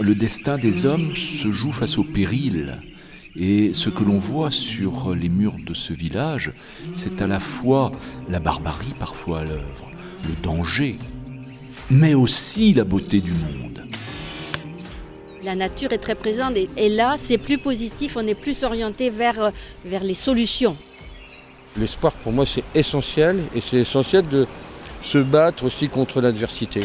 Le destin des hommes se joue face au péril. Et ce que l'on voit sur les murs de ce village, c'est à la fois la barbarie parfois à l'œuvre, le danger, mais aussi la beauté du monde. La nature est très présente et, là, c'est plus positif, on est plus orienté vers, vers les solutions. L'espoir pour moi c'est essentiel et c'est essentiel de se battre aussi contre l'adversité.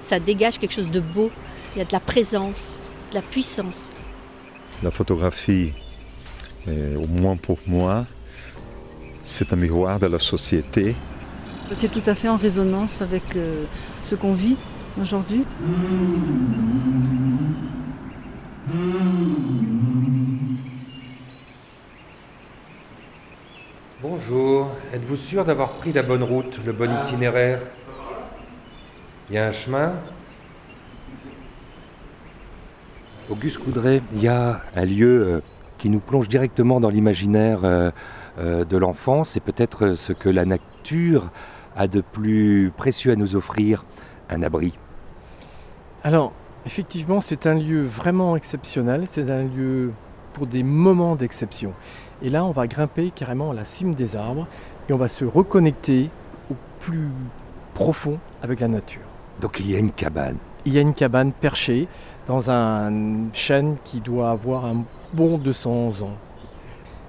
Ça dégage quelque chose de beau, il y a de la présence, de la puissance. La photographie, au moins pour moi, c'est un miroir de la société. C'est tout à fait en résonance avec euh, ce qu'on vit aujourd'hui. Bonjour, êtes-vous sûr d'avoir pris la bonne route, le bon itinéraire? Il y a un chemin? Auguste Coudray, il y a un lieu euh, qui nous plonge directement dans l'imaginaire euh, euh, de l'enfance. C'est peut-être ce que la nature a de plus précieux à nous offrir, un abri. Alors, effectivement, c'est un lieu vraiment exceptionnel. C'est un lieu pour des moments d'exception. Et là, on va grimper carrément à la cime des arbres et on va se reconnecter au plus profond avec la nature. Donc il y a une cabane. Il y a une cabane perchée dans un chêne qui doit avoir un bon 200 ans.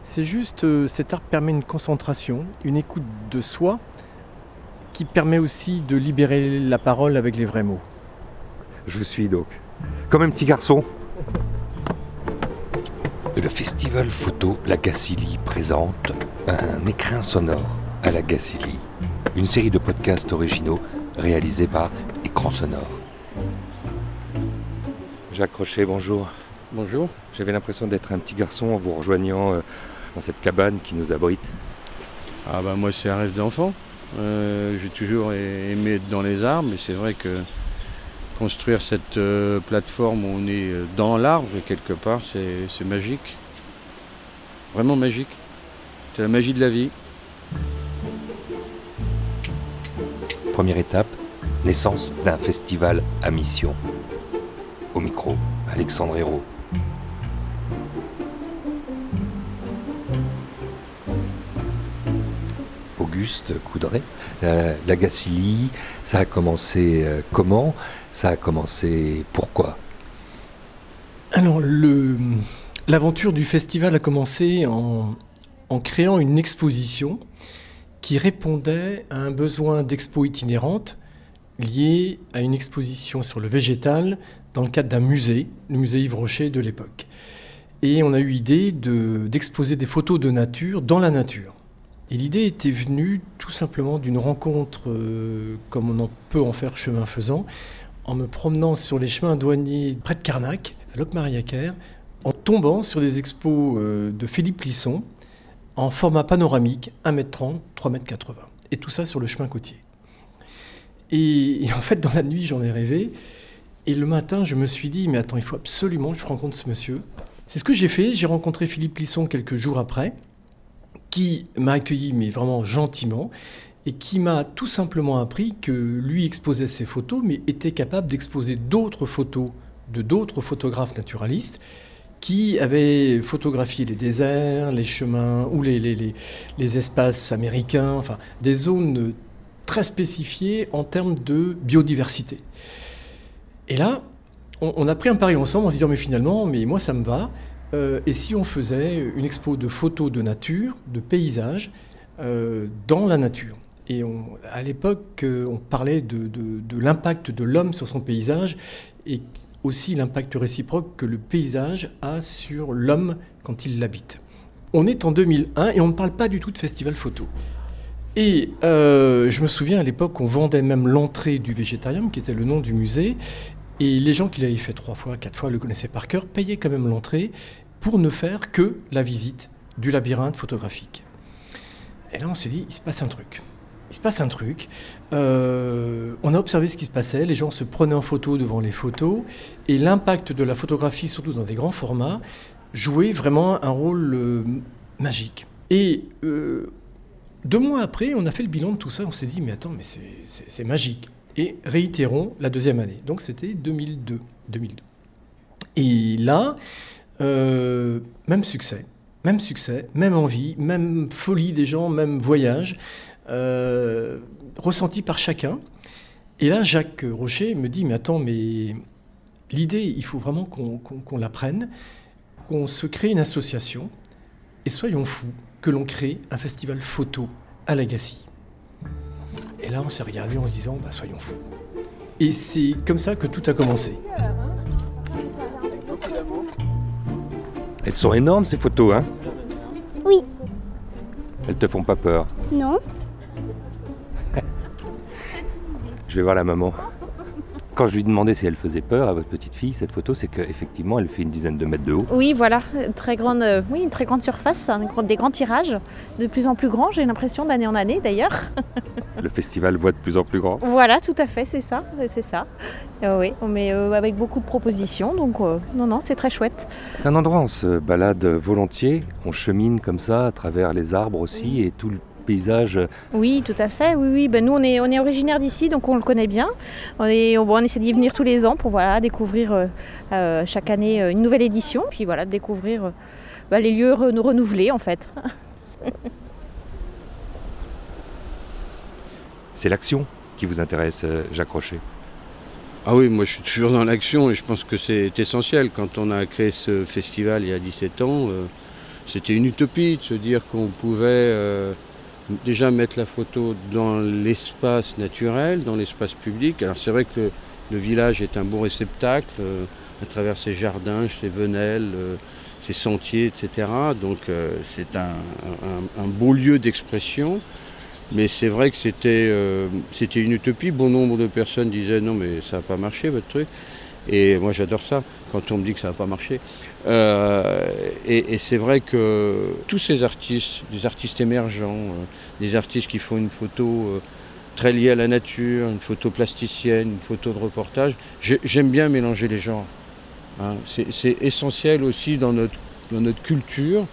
C'est juste, euh, cet arbre permet une concentration, une écoute de soi, qui permet aussi de libérer la parole avec les vrais mots. Je vous suis donc. Comme un petit garçon. Le festival photo La Gacilly présente un écrin sonore à La Gacilly, une série de podcasts originaux réalisés par Écran Sonore. Jacques Rocher, bonjour. Bonjour. J'avais l'impression d'être un petit garçon en vous rejoignant euh, dans cette cabane qui nous abrite. Ah bah moi c'est un rêve d'enfant. Euh, j'ai toujours aimé être dans les arbres, mais c'est vrai que construire cette euh, plateforme où on est dans l'arbre quelque part, c'est magique. Vraiment magique. C'est la magie de la vie. Première étape, naissance d'un festival à mission. Au micro, Alexandre Hérault. Auguste Coudray, euh, la Gacilly, ça a commencé euh, comment? Ça a commencé pourquoi Alors, l'aventure du festival a commencé en, créant une exposition qui répondait à un besoin d'expo itinérante lié à une exposition sur le végétal dans le cadre d'un musée, le musée Yves Rocher de l'époque. Et on a eu l'idée d'exposer des photos de nature dans la nature. Et l'idée était venue tout simplement d'une rencontre, euh, comme on en peut en faire chemin faisant, en me promenant sur les chemins douaniers près de Carnac, à Locmariaquer, en tombant sur des expos euh, de Philippe Lisson en format panoramique, 1m30, 3m80. Et tout ça sur le chemin côtier. Et, en fait, dans la nuit, j'en ai rêvé. Et le matin, je me suis dit, mais attends, il faut absolument que je rencontre ce monsieur. C'est ce que j'ai fait. J'ai rencontré Philippe Lisson quelques jours après, qui m'a accueilli, mais vraiment gentiment, et qui m'a tout simplement appris que lui exposait ses photos, mais était capable d'exposer d'autres photos de d'autres photographes naturalistes qui avaient photographié les déserts, les chemins ou les, les, les espaces américains, enfin des zones très spécifié en termes de biodiversité. Et là, on, a pris un pari ensemble en se disant, mais finalement, mais moi ça me va. Euh, et si on faisait une expo de photos de nature, de paysages, euh, dans la nature? Et à l'époque, euh, on parlait de, l'impact de l'homme sur son paysage et aussi l'impact réciproque que le paysage a sur l'homme quand il l'habite. On est en 2001 et on ne parle pas du tout de festival photo. Et euh, je me souviens à l'époque, on vendait même l'entrée du Végétarium, qui était le nom du musée. Et les gens qui l'avaient fait trois fois, quatre fois, le connaissaient par cœur, payaient quand même l'entrée pour ne faire que la visite du labyrinthe photographique. Et là, on s'est dit, il se passe un truc. Il se passe un truc. Euh, on a observé ce qui se passait. Les gens se prenaient en photo devant les photos. Et l'impact de la photographie, surtout dans des grands formats, jouait vraiment un rôle euh, magique. Et deux mois après, on a fait le bilan de tout ça. On s'est dit, mais attends, mais c'est magique. Et réitérons la deuxième année. Donc c'était 2002. 2002. Et là, euh, même succès. Même succès, même envie, même folie des gens, même voyage, euh, ressenti par chacun. Et là, Jacques Rocher me dit, mais attends, mais l'idée, il faut vraiment qu'on la prenne, qu'on se crée une association, et soyons fous, que l'on crée un festival photo à Lagacy. Et là, on s'est regardé en se disant, bah, soyons fous. Et c'est comme ça que tout a commencé. Elles sont énormes ces photos, hein? Oui. Elles te font pas peur? Non. Je vais voir la maman. Quand je lui demandais si elle faisait peur à votre petite fille, cette photo, c'est qu'effectivement, elle fait une dizaine de mètres de haut. Oui, voilà, très grande, euh, oui, une très grande surface, des grands tirages, de plus en plus grands, j'ai l'impression d'année en année d'ailleurs. Le festival voit de plus en plus grand. Voilà, tout à fait, c'est ça, c'est ça. Euh, oui, mais euh, avec beaucoup de propositions, donc non, non, c'est très chouette. C'est un endroit où on se balade volontiers, on chemine comme ça à travers les arbres aussi et tout le paysage. Oui, tout à fait. Oui, oui. Ben, nous, on est, on est originaire d'ici, donc on le connaît bien. On, est, on, essaie d'y venir tous les ans pour voilà, découvrir euh, euh, chaque année euh, une nouvelle édition, puis voilà, découvrir ben, les lieux renouvelés en fait. C'est l'action qui vous intéresse, Jacques Rocher ah oui, moi je suis toujours dans l'action et je pense que c'est essentiel. Quand on a créé ce festival il y a 17 ans, c'était une utopie de se dire qu'on pouvait déjà mettre la photo dans l'espace naturel, dans l'espace public. Alors c'est vrai que le, village est un beau réceptacle euh, à travers ses jardins, ses venelles, euh, ses sentiers, etc. Donc euh, c'est un, beau lieu d'expression. Mais c'est vrai que c'était une utopie. Bon nombre de personnes disaient non mais ça n'a pas marché votre truc. Et moi j'adore ça, quand on me dit que ça n'a pas marché. Euh, et, c'est vrai que tous ces artistes, des artistes émergents, euh, des artistes qui font une photo euh, très liée à la nature, une photo plasticienne, une photo de reportage, j'aime bien mélanger les genres. Hein. C'est essentiel aussi dans notre, notre culture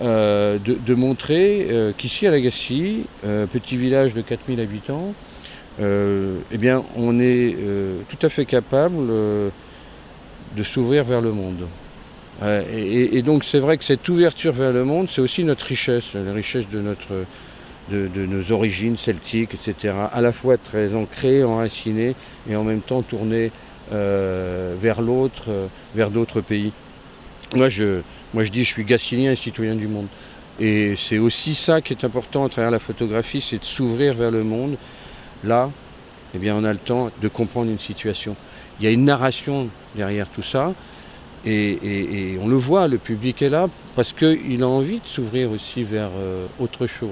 de, montrer qu'ici à Lagacy, petit village de 4000 habitants, euh, eh bien, on est euh, tout à fait capable euh, de s'ouvrir vers le monde. Et, donc, c'est vrai que cette ouverture vers le monde, c'est aussi notre richesse, la richesse de, notre, de, nos origines celtiques, etc. À la fois très ancrée, enracinée, et en même temps tournée vers l'autre, vers d'autres pays. Moi je, moi, je dis, je suis gacilien et citoyen du monde. Et c'est aussi ça qui est important à travers la photographie, c'est de s'ouvrir vers le monde Là, eh on a le temps de comprendre une situation. Il y a une narration derrière tout ça, et, on le voit, le public est là parce qu'il a envie de s'ouvrir aussi vers euh, autre chose.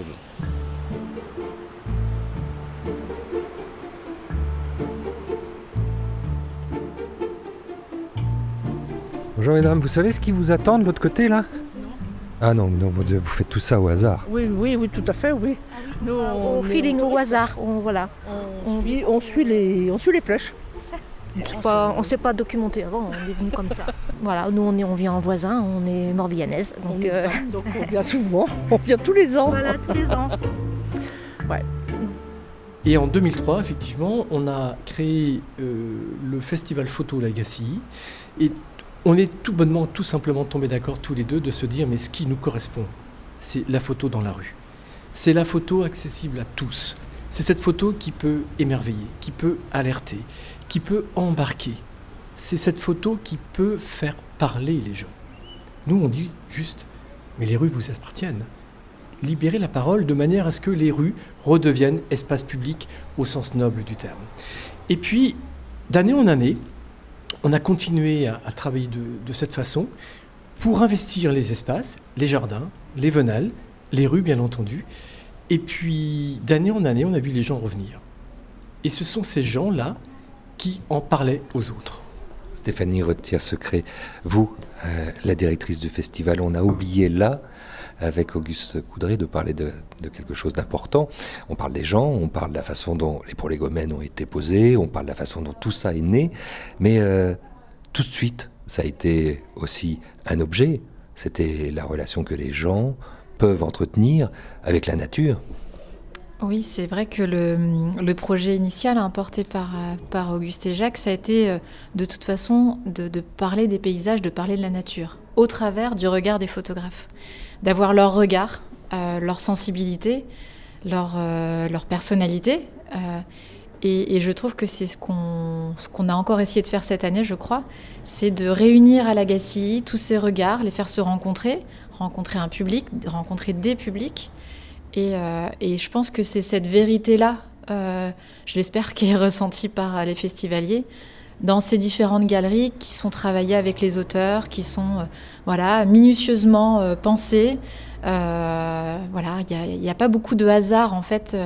Bonjour mesdames, vous savez ce qui vous attend de l'autre côté là? Ah non, non vous, faites tout ça au hasard. Oui, oui, oui, tout à fait, oui. Nous, on, au feeling, au hasard, on, voilà. On, suit, les, on suit les flèches. On ne s'est pas documenté avant, on est venu comme ça. Voilà, nous on, est, on vient en voisin, on est morbihannaise. Donc, euh, donc on vient souvent, on vient tous les ans. Voilà, tous les ans. Ouais. Et en 2003, effectivement, on a créé euh, le festival Photo Legacy. Et on est tout bonnement, tout simplement tombé d'accord tous les deux de se dire, mais ce qui nous correspond, c'est la photo dans la rue. C'est la photo accessible à tous. C'est cette photo qui peut émerveiller, qui peut alerter, qui peut embarquer. C'est cette photo qui peut faire parler les gens. Nous, on dit juste, mais les rues vous appartiennent. Libérez la parole de manière à ce que les rues redeviennent espace public au sens noble du terme. Et puis, d'année en année, on a continué à, travailler de, de cette façon pour investir les espaces, les jardins, les venelles, les rues bien entendu. Et puis d'année en année, on a vu les gens revenir. Et ce sont ces gens-là qui en parlaient aux autres. Stéphanie Retière-Secret, vous, euh, la directrice du festival, on a oublié là, avec Auguste Coudray, de parler de, quelque chose d'important. On parle des gens, on parle de la façon dont les prolégomènes ont été posés, on parle de la façon dont tout ça est né, mais euh, tout de suite, ça a été aussi un objet. C'était la relation que les gens peuvent entretenir avec la nature. Oui, c'est vrai que le, projet initial hein, porté par, Auguste et Jacques, ça a été euh, de toute façon de, parler des paysages, de parler de la nature, au travers du regard des photographes, d'avoir leur regard, euh, leur sensibilité, leur, euh, personnalité. Et, je trouve que c'est ce qu'on qu'on a encore essayé de faire cette année, je crois, c'est de réunir à l'Agassi tous ces regards, les faire se rencontrer, rencontrer un public, rencontrer des publics. Et, euh, et je pense que c'est cette vérité-là, euh, je l'espère, qui est ressentie par les festivaliers dans ces différentes galeries qui sont travaillées avec les auteurs, qui sont euh, voilà minutieusement pensées. voilà, il n'y a, pas beaucoup de hasard en fait.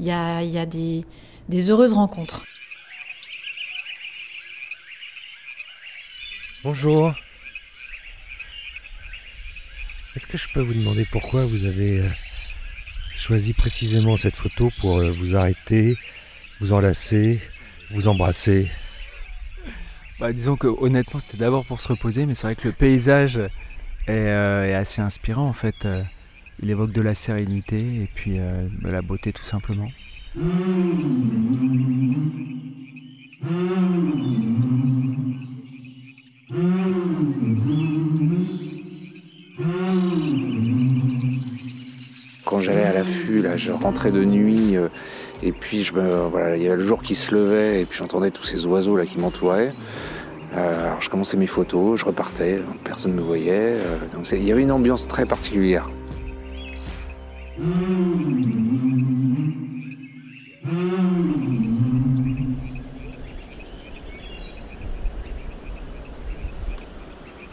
Il y a, des heureuses rencontres. Bonjour. Est-ce que je peux vous demander pourquoi vous avez euh, choisi précisément cette photo pour euh, vous arrêter, vous enlacer, vous embrasser bah, Disons que honnêtement c'était d'abord pour se reposer, mais c'est vrai que le paysage est, euh, assez inspirant en fait. il évoque de la sérénité et puis de la beauté tout simplement. Quand j'allais à l'affût, là, je rentrais de nuit euh, et puis je voilà, il y avait le jour qui se levait et puis j'entendais tous ces oiseaux là qui m'entouraient. Euh, alors je commençais mes photos, je repartais, personne ne me voyait. Euh, donc il y avait une ambiance très particulière.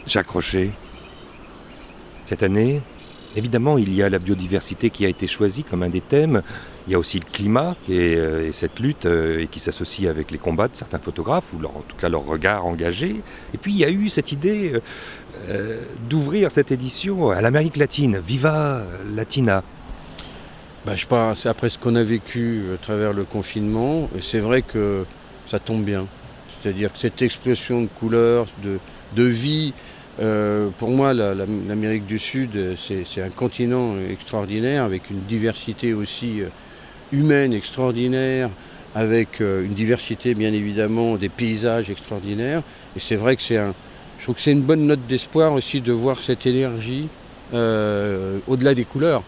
Jacques Rocher. Cette année, évidemment, il y a la biodiversité qui a été choisie comme un des thèmes. Il y a aussi le climat et, euh, cette lutte euh, et qui s'associe avec les combats de certains photographes, ou en tout cas leur regard engagé. Et puis il y a eu cette idée euh, d'ouvrir cette édition à l'Amérique latine, Viva Latina. Bah, je pense, après ce qu'on a vécu à travers le confinement, c'est vrai que ça tombe bien. C'est-à-dire que cette explosion de couleurs, de, de vie, euh, pour moi, l'Amérique du Sud, c'est un continent extraordinaire, avec une diversité aussi euh, humaine extraordinaire, avec euh, une diversité bien évidemment des paysages extraordinaires. Et c'est vrai que c'est un, je trouve que c'est une bonne note d'espoir aussi de voir cette énergie au-delà des couleurs.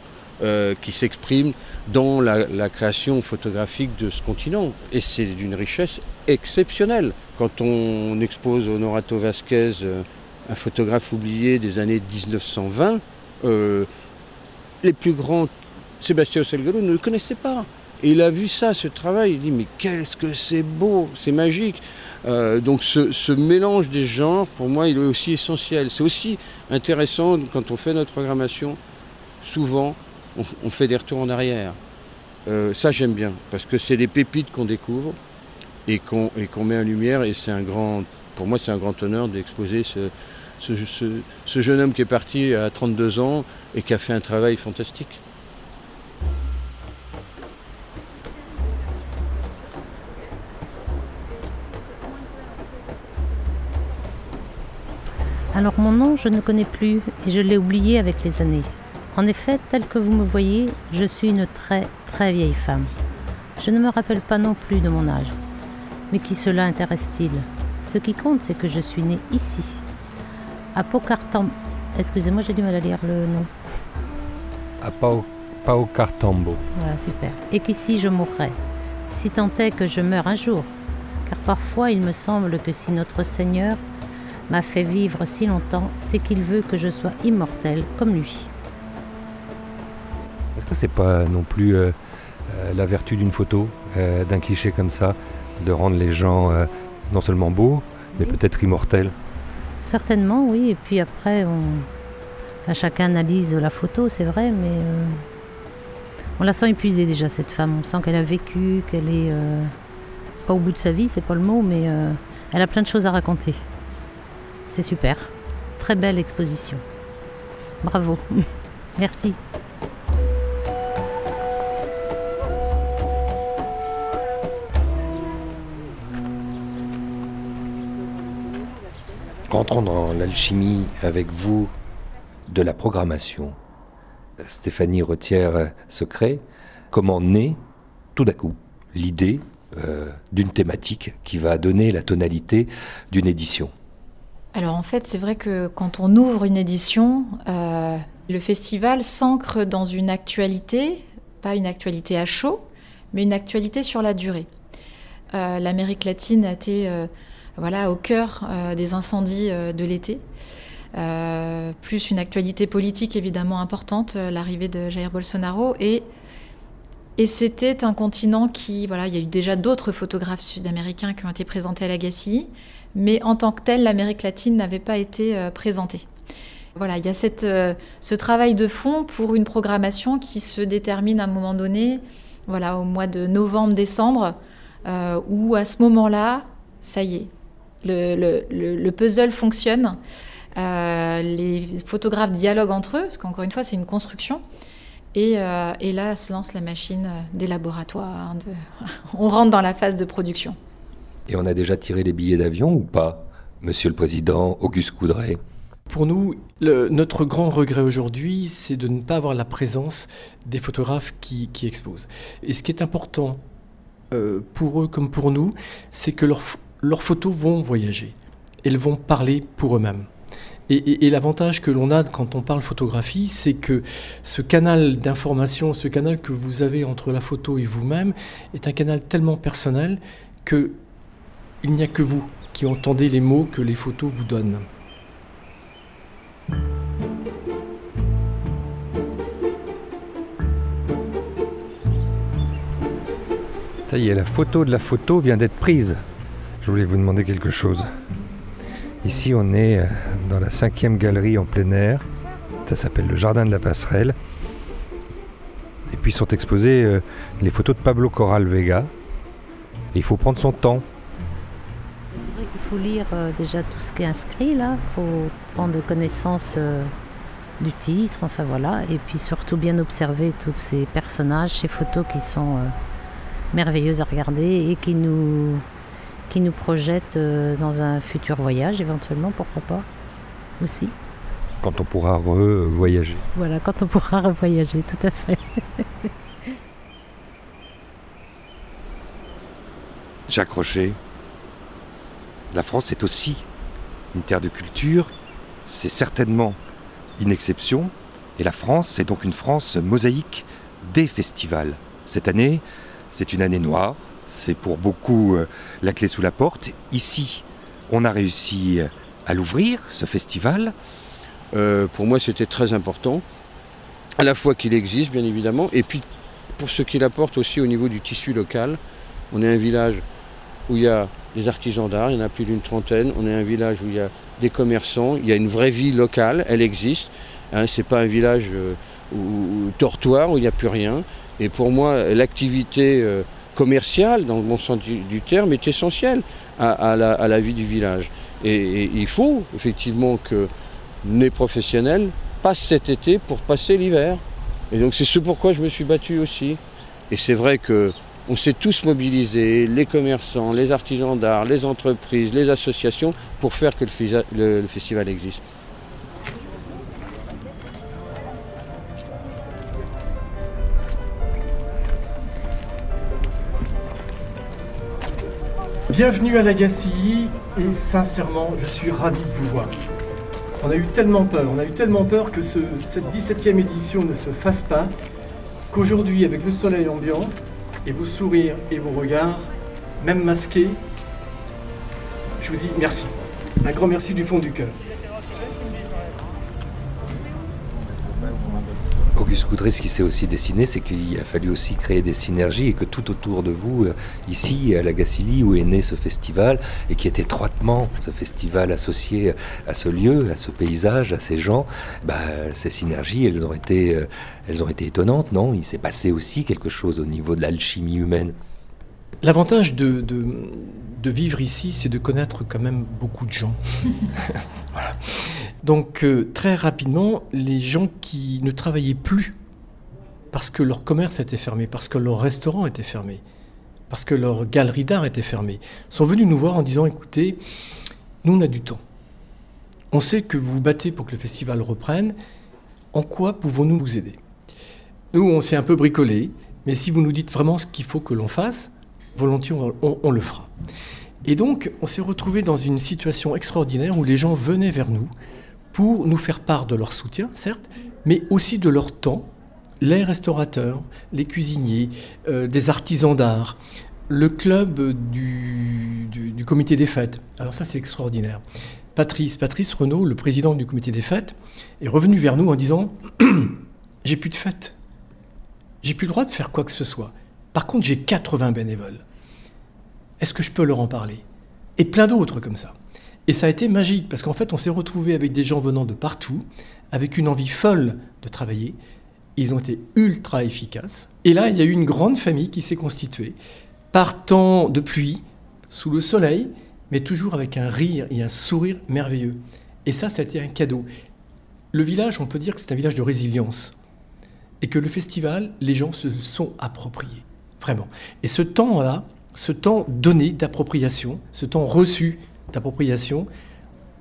qui s'exprime dans la, la, création photographique de ce continent. Et c'est d'une richesse exceptionnelle. Quand on expose Honorato Vasquez un photographe oublié des années 1920, euh, les plus grands, Sébastien Salgado, ne le connaissait pas. Et il a vu ça, ce travail, il dit mais qu'est-ce que c'est beau, c'est magique. Euh, donc ce, mélange des genres, pour moi, il est aussi essentiel. C'est aussi intéressant quand on fait notre programmation, souvent, on, fait des retours en arrière. Euh, ça j'aime bien, parce que c'est les pépites qu'on découvre et qu'on met en lumière, et c'est un grand, pour moi c'est un grand honneur d'exposer ce, ce, jeune homme qui est parti à 32 ans et qui a fait un travail fantastique. Alors mon nom, je ne connais plus et je l'ai oublié avec les années. En effet, tel que vous me voyez, je suis une très très vieille femme. Je ne me rappelle pas non plus de mon âge. Mais qui cela intéresse-t-il? Ce qui compte, c'est que je suis née ici, Apocartambo. Excusez-moi, j'ai du mal à lire le nom. Cartambo. Voilà, super. Et qu'ici je mourrai, si tant est que je meure un jour. Car parfois il me semble que si notre Seigneur m'a fait vivre si longtemps, c'est qu'il veut que je sois immortel comme lui. Est-ce que c'est pas non plus euh, euh, la vertu d'une photo, euh, d'un cliché comme ça, de rendre les gens non seulement beaux, mais peut-être immortels? Certainement, oui. Et puis après, chacun analyse la photo, c'est vrai, mais euh, on la sent épuisée déjà, cette femme. On sent qu'elle a vécu, qu'elle est euh, pas au bout de sa vie, c'est pas le mot, mais euh, elle a plein de choses à raconter. C'est super. Très belle exposition. Bravo. Merci. Rentrons dans l'alchimie avec vous de la programmation. Stéphanie Retière-Secret, comment naît tout d'un coup l'idée euh, d'une thématique qui va donner la tonalité d'une édition Alors en fait, c'est vrai que quand on ouvre une édition, euh, le festival s'ancre dans une actualité, pas une actualité à chaud, mais une actualité sur la durée. Euh, L'Amérique latine a été voilà, au cœur des incendies de l'été. plus une actualité politique évidemment importante, l'arrivée de Jair Bolsonaro, et c'était un continent qui, voilà, il y a eu déjà d'autres photographes sud-américains qui ont été présentés à l'Agassi, mais en tant que tel, l'Amérique latine n'avait pas été euh, présentée. Voilà, il y a cette, euh, ce travail de fond pour une programmation qui se détermine à un moment donné, voilà, au mois de novembre-décembre, euh, où à ce moment-là, ça y est, le, le puzzle fonctionne. les photographes dialoguent entre eux, parce qu'encore une fois, c'est une construction. Euh, et, là se lance la machine euh, des laboratoires. on rentre dans la phase de production. Et on a déjà tiré les billets d'avion ou pas, Monsieur le Président Auguste Coudray? Pour nous, notre grand regret aujourd'hui, c'est de ne pas avoir la présence des photographes qui, exposent. Et ce qui est important euh, pour eux comme pour nous, c'est que leurs photos vont voyager. Elles vont parler pour eux-mêmes. Et, l'avantage que l'on a quand on parle photographie, c'est que ce canal d'information, ce canal que vous avez entre la photo et vous-même, est un canal tellement personnel que il n'y a que vous qui entendez les mots que les photos vous donnent. Ça y est, la photo de la photo vient d'être prise. Je voulais vous demander quelque chose. Ici, on est euh, dans la cinquième galerie en plein air. Ça s'appelle le Jardin de la Passerelle. Et puis sont exposées euh, les photos de Pablo Corral Vega. Et il faut prendre son temps. C'est vrai qu'il faut lire euh, déjà tout ce qui est inscrit là. Il faut prendre connaissance du titre, enfin voilà. Et puis surtout bien observer tous ces personnages, ces photos qui sont merveilleuses à regarder et qui nous qui nous projette euh, dans un futur voyage éventuellement, pourquoi pas aussi. Quand on pourra revoyager. Voilà, quand on pourra revoyager, tout à fait. Jacques Rocher, la France est aussi une terre de culture, c'est certainement une exception, et la France, c'est donc une France mosaïque des festivals. Cette année, c'est une année noire, c'est pour beaucoup euh, la clé sous la porte. Ici, on a réussi à l'ouvrir, ce festival. Euh, pour moi, c'était très important. À la fois qu'il existe, bien évidemment, et puis pour ce qu'il apporte aussi au niveau du tissu local. On est un village où il y a des artisans d'art, il y en a plus d'une trentaine. On est un village où il y a des commerçants, il y a une vraie vie locale, elle existe. Hein, Ce n'est pas un village euh, où, où il n'y a plus rien. Et pour moi, l'activité commercial, dans le bon sens du, terme, est essentiel à, la, vie du village. Et, il faut effectivement que les professionnels passent cet été pour passer l'hiver. Et donc c'est ce pourquoi je me suis battu aussi. Et c'est vrai que on s'est tous mobilisés, les commerçants, les artisans d'art, les entreprises, les associations, pour faire que le festival existe. Bienvenue à l'Agassi et sincèrement, je suis ravi de vous voir. On a eu tellement peur, on a eu tellement peur que cette 17e édition ne se fasse pas, qu'aujourd'hui, avec le soleil ambiant et vos sourires et vos regards, même masqués, je vous dis merci. Un grand merci du fond du cœur. Auguste ce qui s'est aussi dessiné, c'est qu'il a fallu aussi créer des synergies et que tout autour de vous, euh, ici à la Gacilly, où est né ce festival, et qui est étroitement ce festival associé à ce lieu, à ce paysage, à ces gens, bah, ces synergies, ont été, euh, elles ont été étonnantes, non? Il s'est passé aussi quelque chose au niveau de l'alchimie humaine. L'avantage de, de, vivre ici, c'est de connaître quand même beaucoup de gens. Donc euh, très rapidement, les gens qui ne travaillaient plus parce que leur commerce était fermé, parce que leur restaurant était fermé, parce que leur galerie d'art était fermée, sont venus nous voir en disant, écoutez, nous on a du temps. On sait que vous vous battez pour que le festival reprenne. En quoi pouvons-nous vous aider? Nous, on s'est un peu bricolé, mais si vous nous dites vraiment ce qu'il faut que l'on fasse, volontiers, on, le fera. Et donc, on s'est retrouvé dans une situation extraordinaire où les gens venaient vers nous pour nous faire part de leur soutien, certes, mais aussi de leur temps. Les restaurateurs, les cuisiniers, euh, des artisans d'art, le club du, comité des fêtes. Alors ça, c'est extraordinaire. Patrice, Patrice Renault, le président du comité des fêtes, est revenu vers nous en disant J'ai plus de fête. J'ai plus le droit de faire quoi que ce soit. Par contre, j'ai 80 bénévoles. Est-ce que je peux leur en parler? Et plein d'autres comme ça. Et ça a été magique, parce qu'en fait, on s'est retrouvé avec des gens venant de partout, avec une envie folle de travailler. Ils ont été ultra efficaces. Et là, il y a eu une grande famille qui s'est constituée, partant de pluie, sous le soleil, mais toujours avec un rire et un sourire merveilleux. Et ça, ça a été un cadeau. Le village, on peut dire que c'est un village de résilience. Et que le festival, les gens se sont appropriés. Vraiment. Et ce temps-là, ce temps donné d'appropriation, ce temps reçu d'appropriation,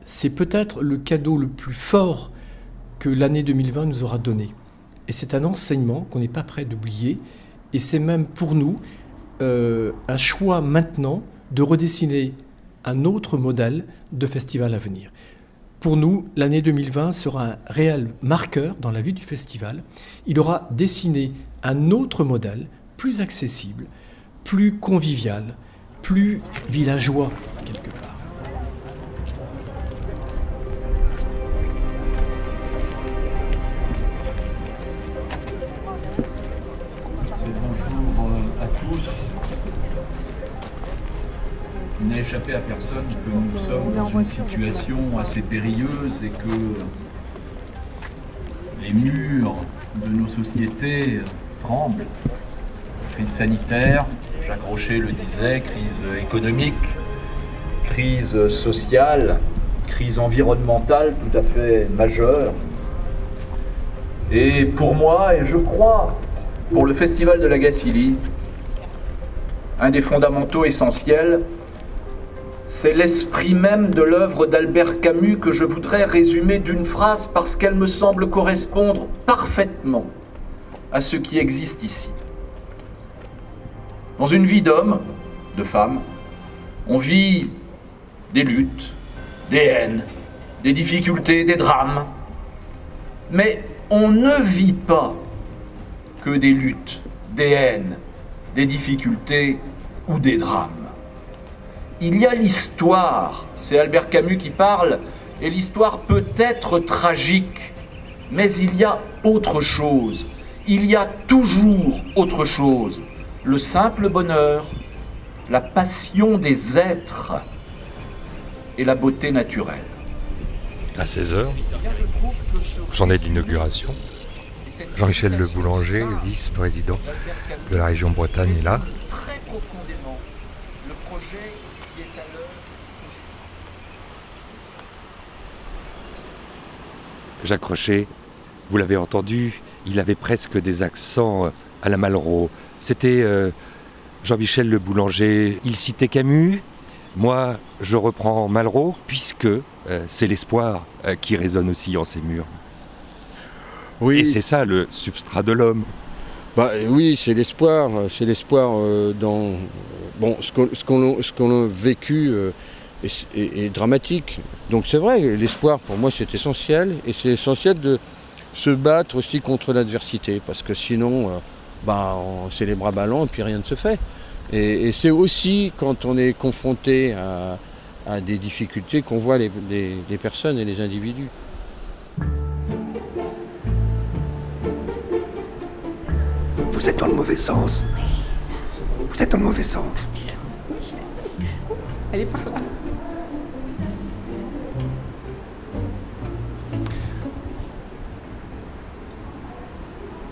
c'est peut-être le cadeau le plus fort que l'année 2020 nous aura donné. Et c'est un enseignement qu'on n'est pas prêt d'oublier. Et c'est même pour nous euh, un choix maintenant de redessiner un autre modèle de festival à venir. Pour nous, l'année 2020 sera un réel marqueur dans la vie du festival. Il aura dessiné un autre modèle plus accessible, plus convivial, plus villageois quelque part. Bonjour euh, à tous. Il n'a échappé à personne que nous sommes dans une situation assez périlleuse et que les murs de nos sociétés tremblent. Crise sanitaire, Jacques Rocher le disait, crise économique, crise sociale, crise environnementale tout à fait majeure. Et pour moi, et je crois, pour le Festival de la Gacilly, un des fondamentaux essentiels, c'est l'esprit même de l'œuvre d'Albert Camus que je voudrais résumer d'une phrase parce qu'elle me semble correspondre parfaitement à ce qui existe ici. Dans une vie d'homme, de femme, on vit des luttes, des haines, des difficultés, des drames. Mais on ne vit pas que des luttes, des haines, des difficultés ou des drames. Il y a l'histoire, c'est Albert Camus qui parle, et l'histoire peut être tragique, mais il y a autre chose, il y a toujours autre chose le simple bonheur, la passion des êtres et la beauté naturelle. À 16h, journée d'inauguration. Jean-Michel Le Boulanger, vice-président de la région Bretagne, est là. Jacques Rocher, vous l'avez entendu, il avait presque des accents à la Malraux, c'était euh, Jean-Michel Le Boulanger. Il citait Camus. Moi, je reprends Malraux, puisque euh, c'est l'espoir euh, qui résonne aussi en ces murs. Oui. Et c'est ça le substrat de l'homme. Bah, oui, c'est l'espoir. C'est l'espoir dans. Bon, ce qu'on a vécu est, dramatique. Donc c'est vrai, l'espoir pour moi c'est essentiel. Et c'est essentiel de se battre aussi contre l'adversité. Parce que sinon bah, c'est les bras ballants et puis rien ne se fait. Et, c'est aussi quand on est confronté à, des difficultés qu'on voit les, personnes et les individus. Vous êtes dans le mauvais sens. Vous êtes dans le mauvais sens. Elle est par là.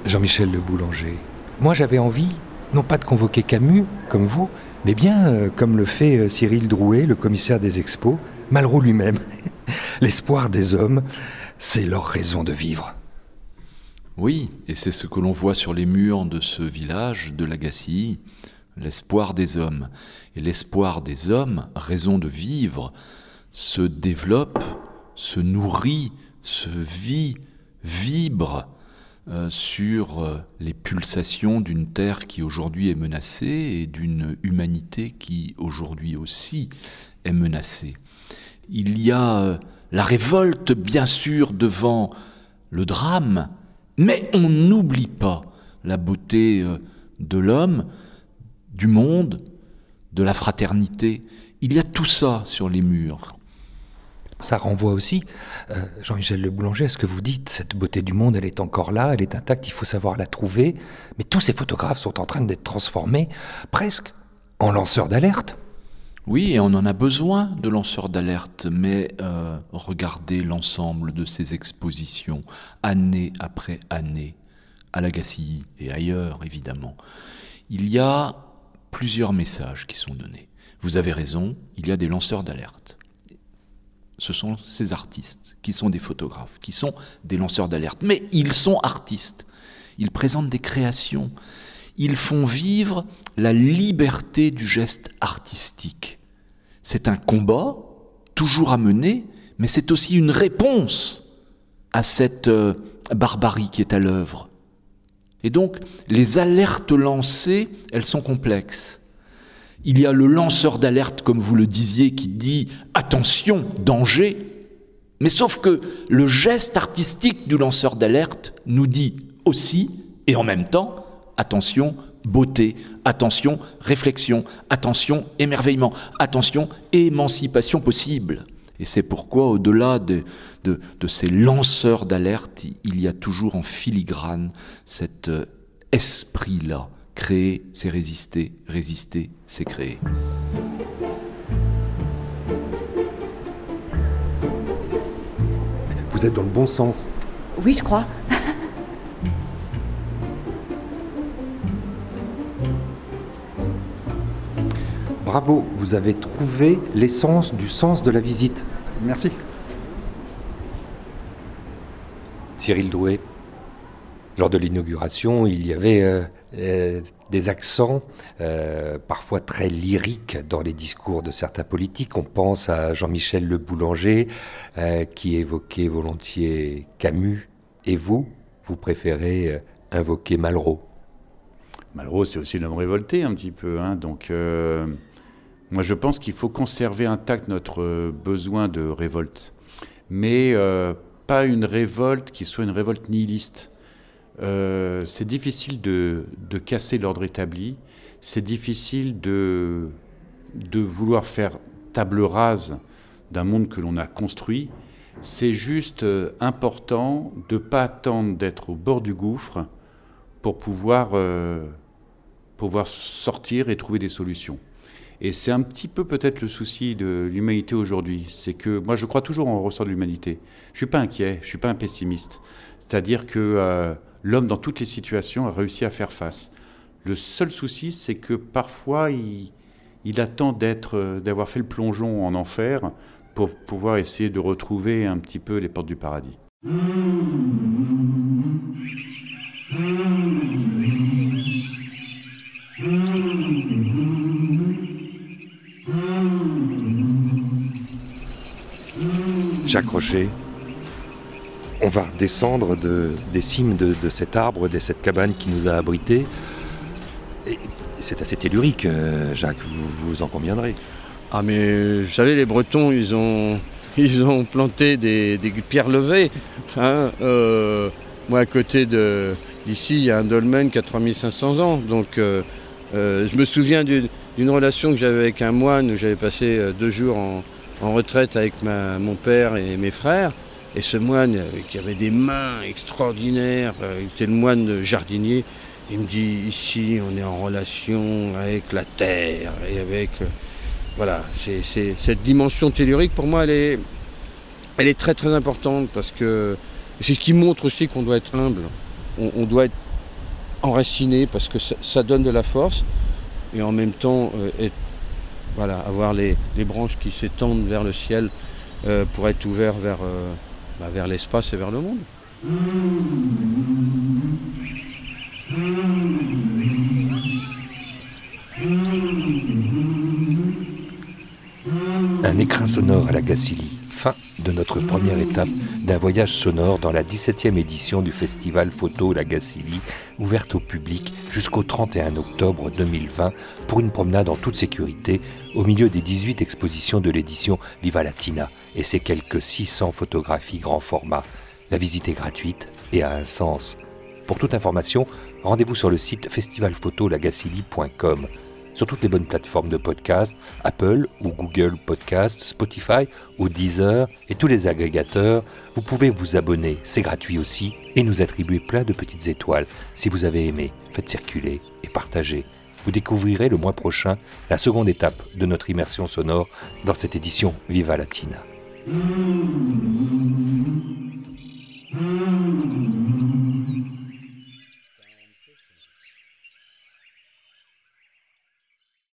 Jean-Michel Le Boulanger, moi, j'avais envie, non pas de convoquer Camus, comme vous, mais bien euh, comme le fait euh, Cyril Drouet, le commissaire des expos, Malraux lui-même. L'espoir des hommes, c'est leur raison de vivre. Oui, et c'est ce que l'on voit sur les murs de ce village de l'Agacie, l'espoir des hommes. Et l'espoir des hommes, raison de vivre, se développe, se nourrit, se vit, vibre euh, sur euh, les pulsations d'une terre qui aujourd'hui est menacée et d'une humanité qui aujourd'hui aussi est menacée. Il y a euh, la révolte, bien sûr, devant le drame, mais on n'oublie pas la beauté de l'homme, du monde, de la fraternité. Il y a tout ça sur les murs. Ça renvoie aussi, euh, Jean-Michel Le Boulanger, à ce que vous dites, cette beauté du monde, elle est encore là, elle est intacte, il faut savoir la trouver, mais tous ces photographes sont en train d'être transformés presque en lanceurs d'alerte. Oui, et on en a besoin de lanceurs d'alerte, mais euh, regardez l'ensemble de ces expositions, année après année, à l'Agacie et ailleurs, évidemment. Il y a plusieurs messages qui sont donnés. Vous avez raison, il y a des lanceurs d'alerte ce sont ces artistes qui sont des photographes, qui sont des lanceurs d'alerte. Mais ils sont artistes. Ils présentent des créations. Ils font vivre la liberté du geste artistique. C'est un combat, toujours à mener, mais c'est aussi une réponse à cette euh, barbarie qui est à l'œuvre. Et donc, les alertes lancées, elles sont complexes. Il y a le lanceur d'alerte, comme vous le disiez, qui dit attention, danger. Mais sauf que le geste artistique du lanceur d'alerte nous dit aussi, et en même temps, attention, beauté, attention, réflexion, attention, émerveillement, attention, émancipation possible. Et c'est pourquoi, au-delà de, de, ces lanceurs d'alerte, il y a toujours en filigrane cet euh, esprit-là Créer, c'est résister. Résister, c'est créer. Vous êtes dans le bon sens. Oui, je crois. Bravo, vous avez trouvé l'essence du sens de la visite. Merci. Cyril Doué, lors de l'inauguration, il y avait euh, euh, des accents euh, parfois très lyriques dans les discours de certains politiques. On pense à Jean-Michel Le Boulanger qui évoquait volontiers Camus. Et vous, vous préférez invoquer Malraux? Malraux, c'est aussi l'homme révolté un petit peu. Hein. donc, moi, je pense qu'il faut conserver intact notre besoin de révolte, mais pas une révolte qui soit une révolte nihiliste. Euh, c'est difficile de, casser l'ordre établi, c'est difficile de, vouloir faire table rase d'un monde que l'on a construit. C'est juste euh, important de ne pas attendre d'être au bord du gouffre pour pouvoir, euh, pouvoir sortir et trouver des solutions. Et c'est un petit peu peut-être le souci de l'humanité aujourd'hui. C'est que moi, je crois toujours en ressort de l'humanité. Je ne suis pas inquiet, je ne suis pas un pessimiste. C'est-à-dire que l'homme, dans toutes les situations, a réussi à faire face. Le seul souci, c'est que parfois, il, attend d'être, d'avoir fait le plongeon en enfer pour pouvoir essayer de retrouver un petit peu les portes du paradis. Jacques Rocher, on va descendre des cimes de, cet arbre, de cette cabane qui nous a abrités. C'est assez tellurique, euh, Jacques, vous, vous en conviendrez. Ah mais vous savez, les Bretons, ils ont, ils ont planté des, pierres levées. Hein, euh, moi, à côté d'ici, il y a un dolmen qui a 3500 ans. Donc, euh, je me souviens d'une relation que j'avais avec un moine où j'avais passé deux jours en, retraite avec mon père et mes frères. Et ce moine, euh, qui avait des mains extraordinaires, euh, il était le moine jardinier, il me dit ici on est en relation avec la terre et avec. Euh, voilà, c'est, cette dimension tellurique pour moi elle est, très très importante parce que c'est ce qui montre aussi qu'on doit être humble. On, doit être enraciné parce que ça, donne de la force et en même temps voilà, avoir les, branches qui s'étendent vers le ciel pour être ouvert vers, bah, vers l'espace et vers le monde. Un écrin sonore à la Gacilly, fin de notre première étape d'un voyage sonore dans la 17e édition du festival Photo La Gacilly, ouverte au public jusqu'au 31 octobre 2020 pour une promenade en toute sécurité au milieu des 18 expositions de l'édition Viva Latina et ses quelques 600 photographies grand format. La visite est gratuite et a un sens. Pour toute information, rendez-vous sur le site festivalphotolagacilly.com sur toutes les bonnes plateformes de podcast, Apple ou Google Podcast, Spotify ou Deezer et tous les agrégateurs. Vous pouvez vous abonner, c'est gratuit aussi, et nous attribuer plein de petites étoiles. Si vous avez aimé, faites circuler et partagez. Vous découvrirez le mois prochain la seconde étape de notre immersion sonore dans cette édition Viva Latina. Mm-hmm.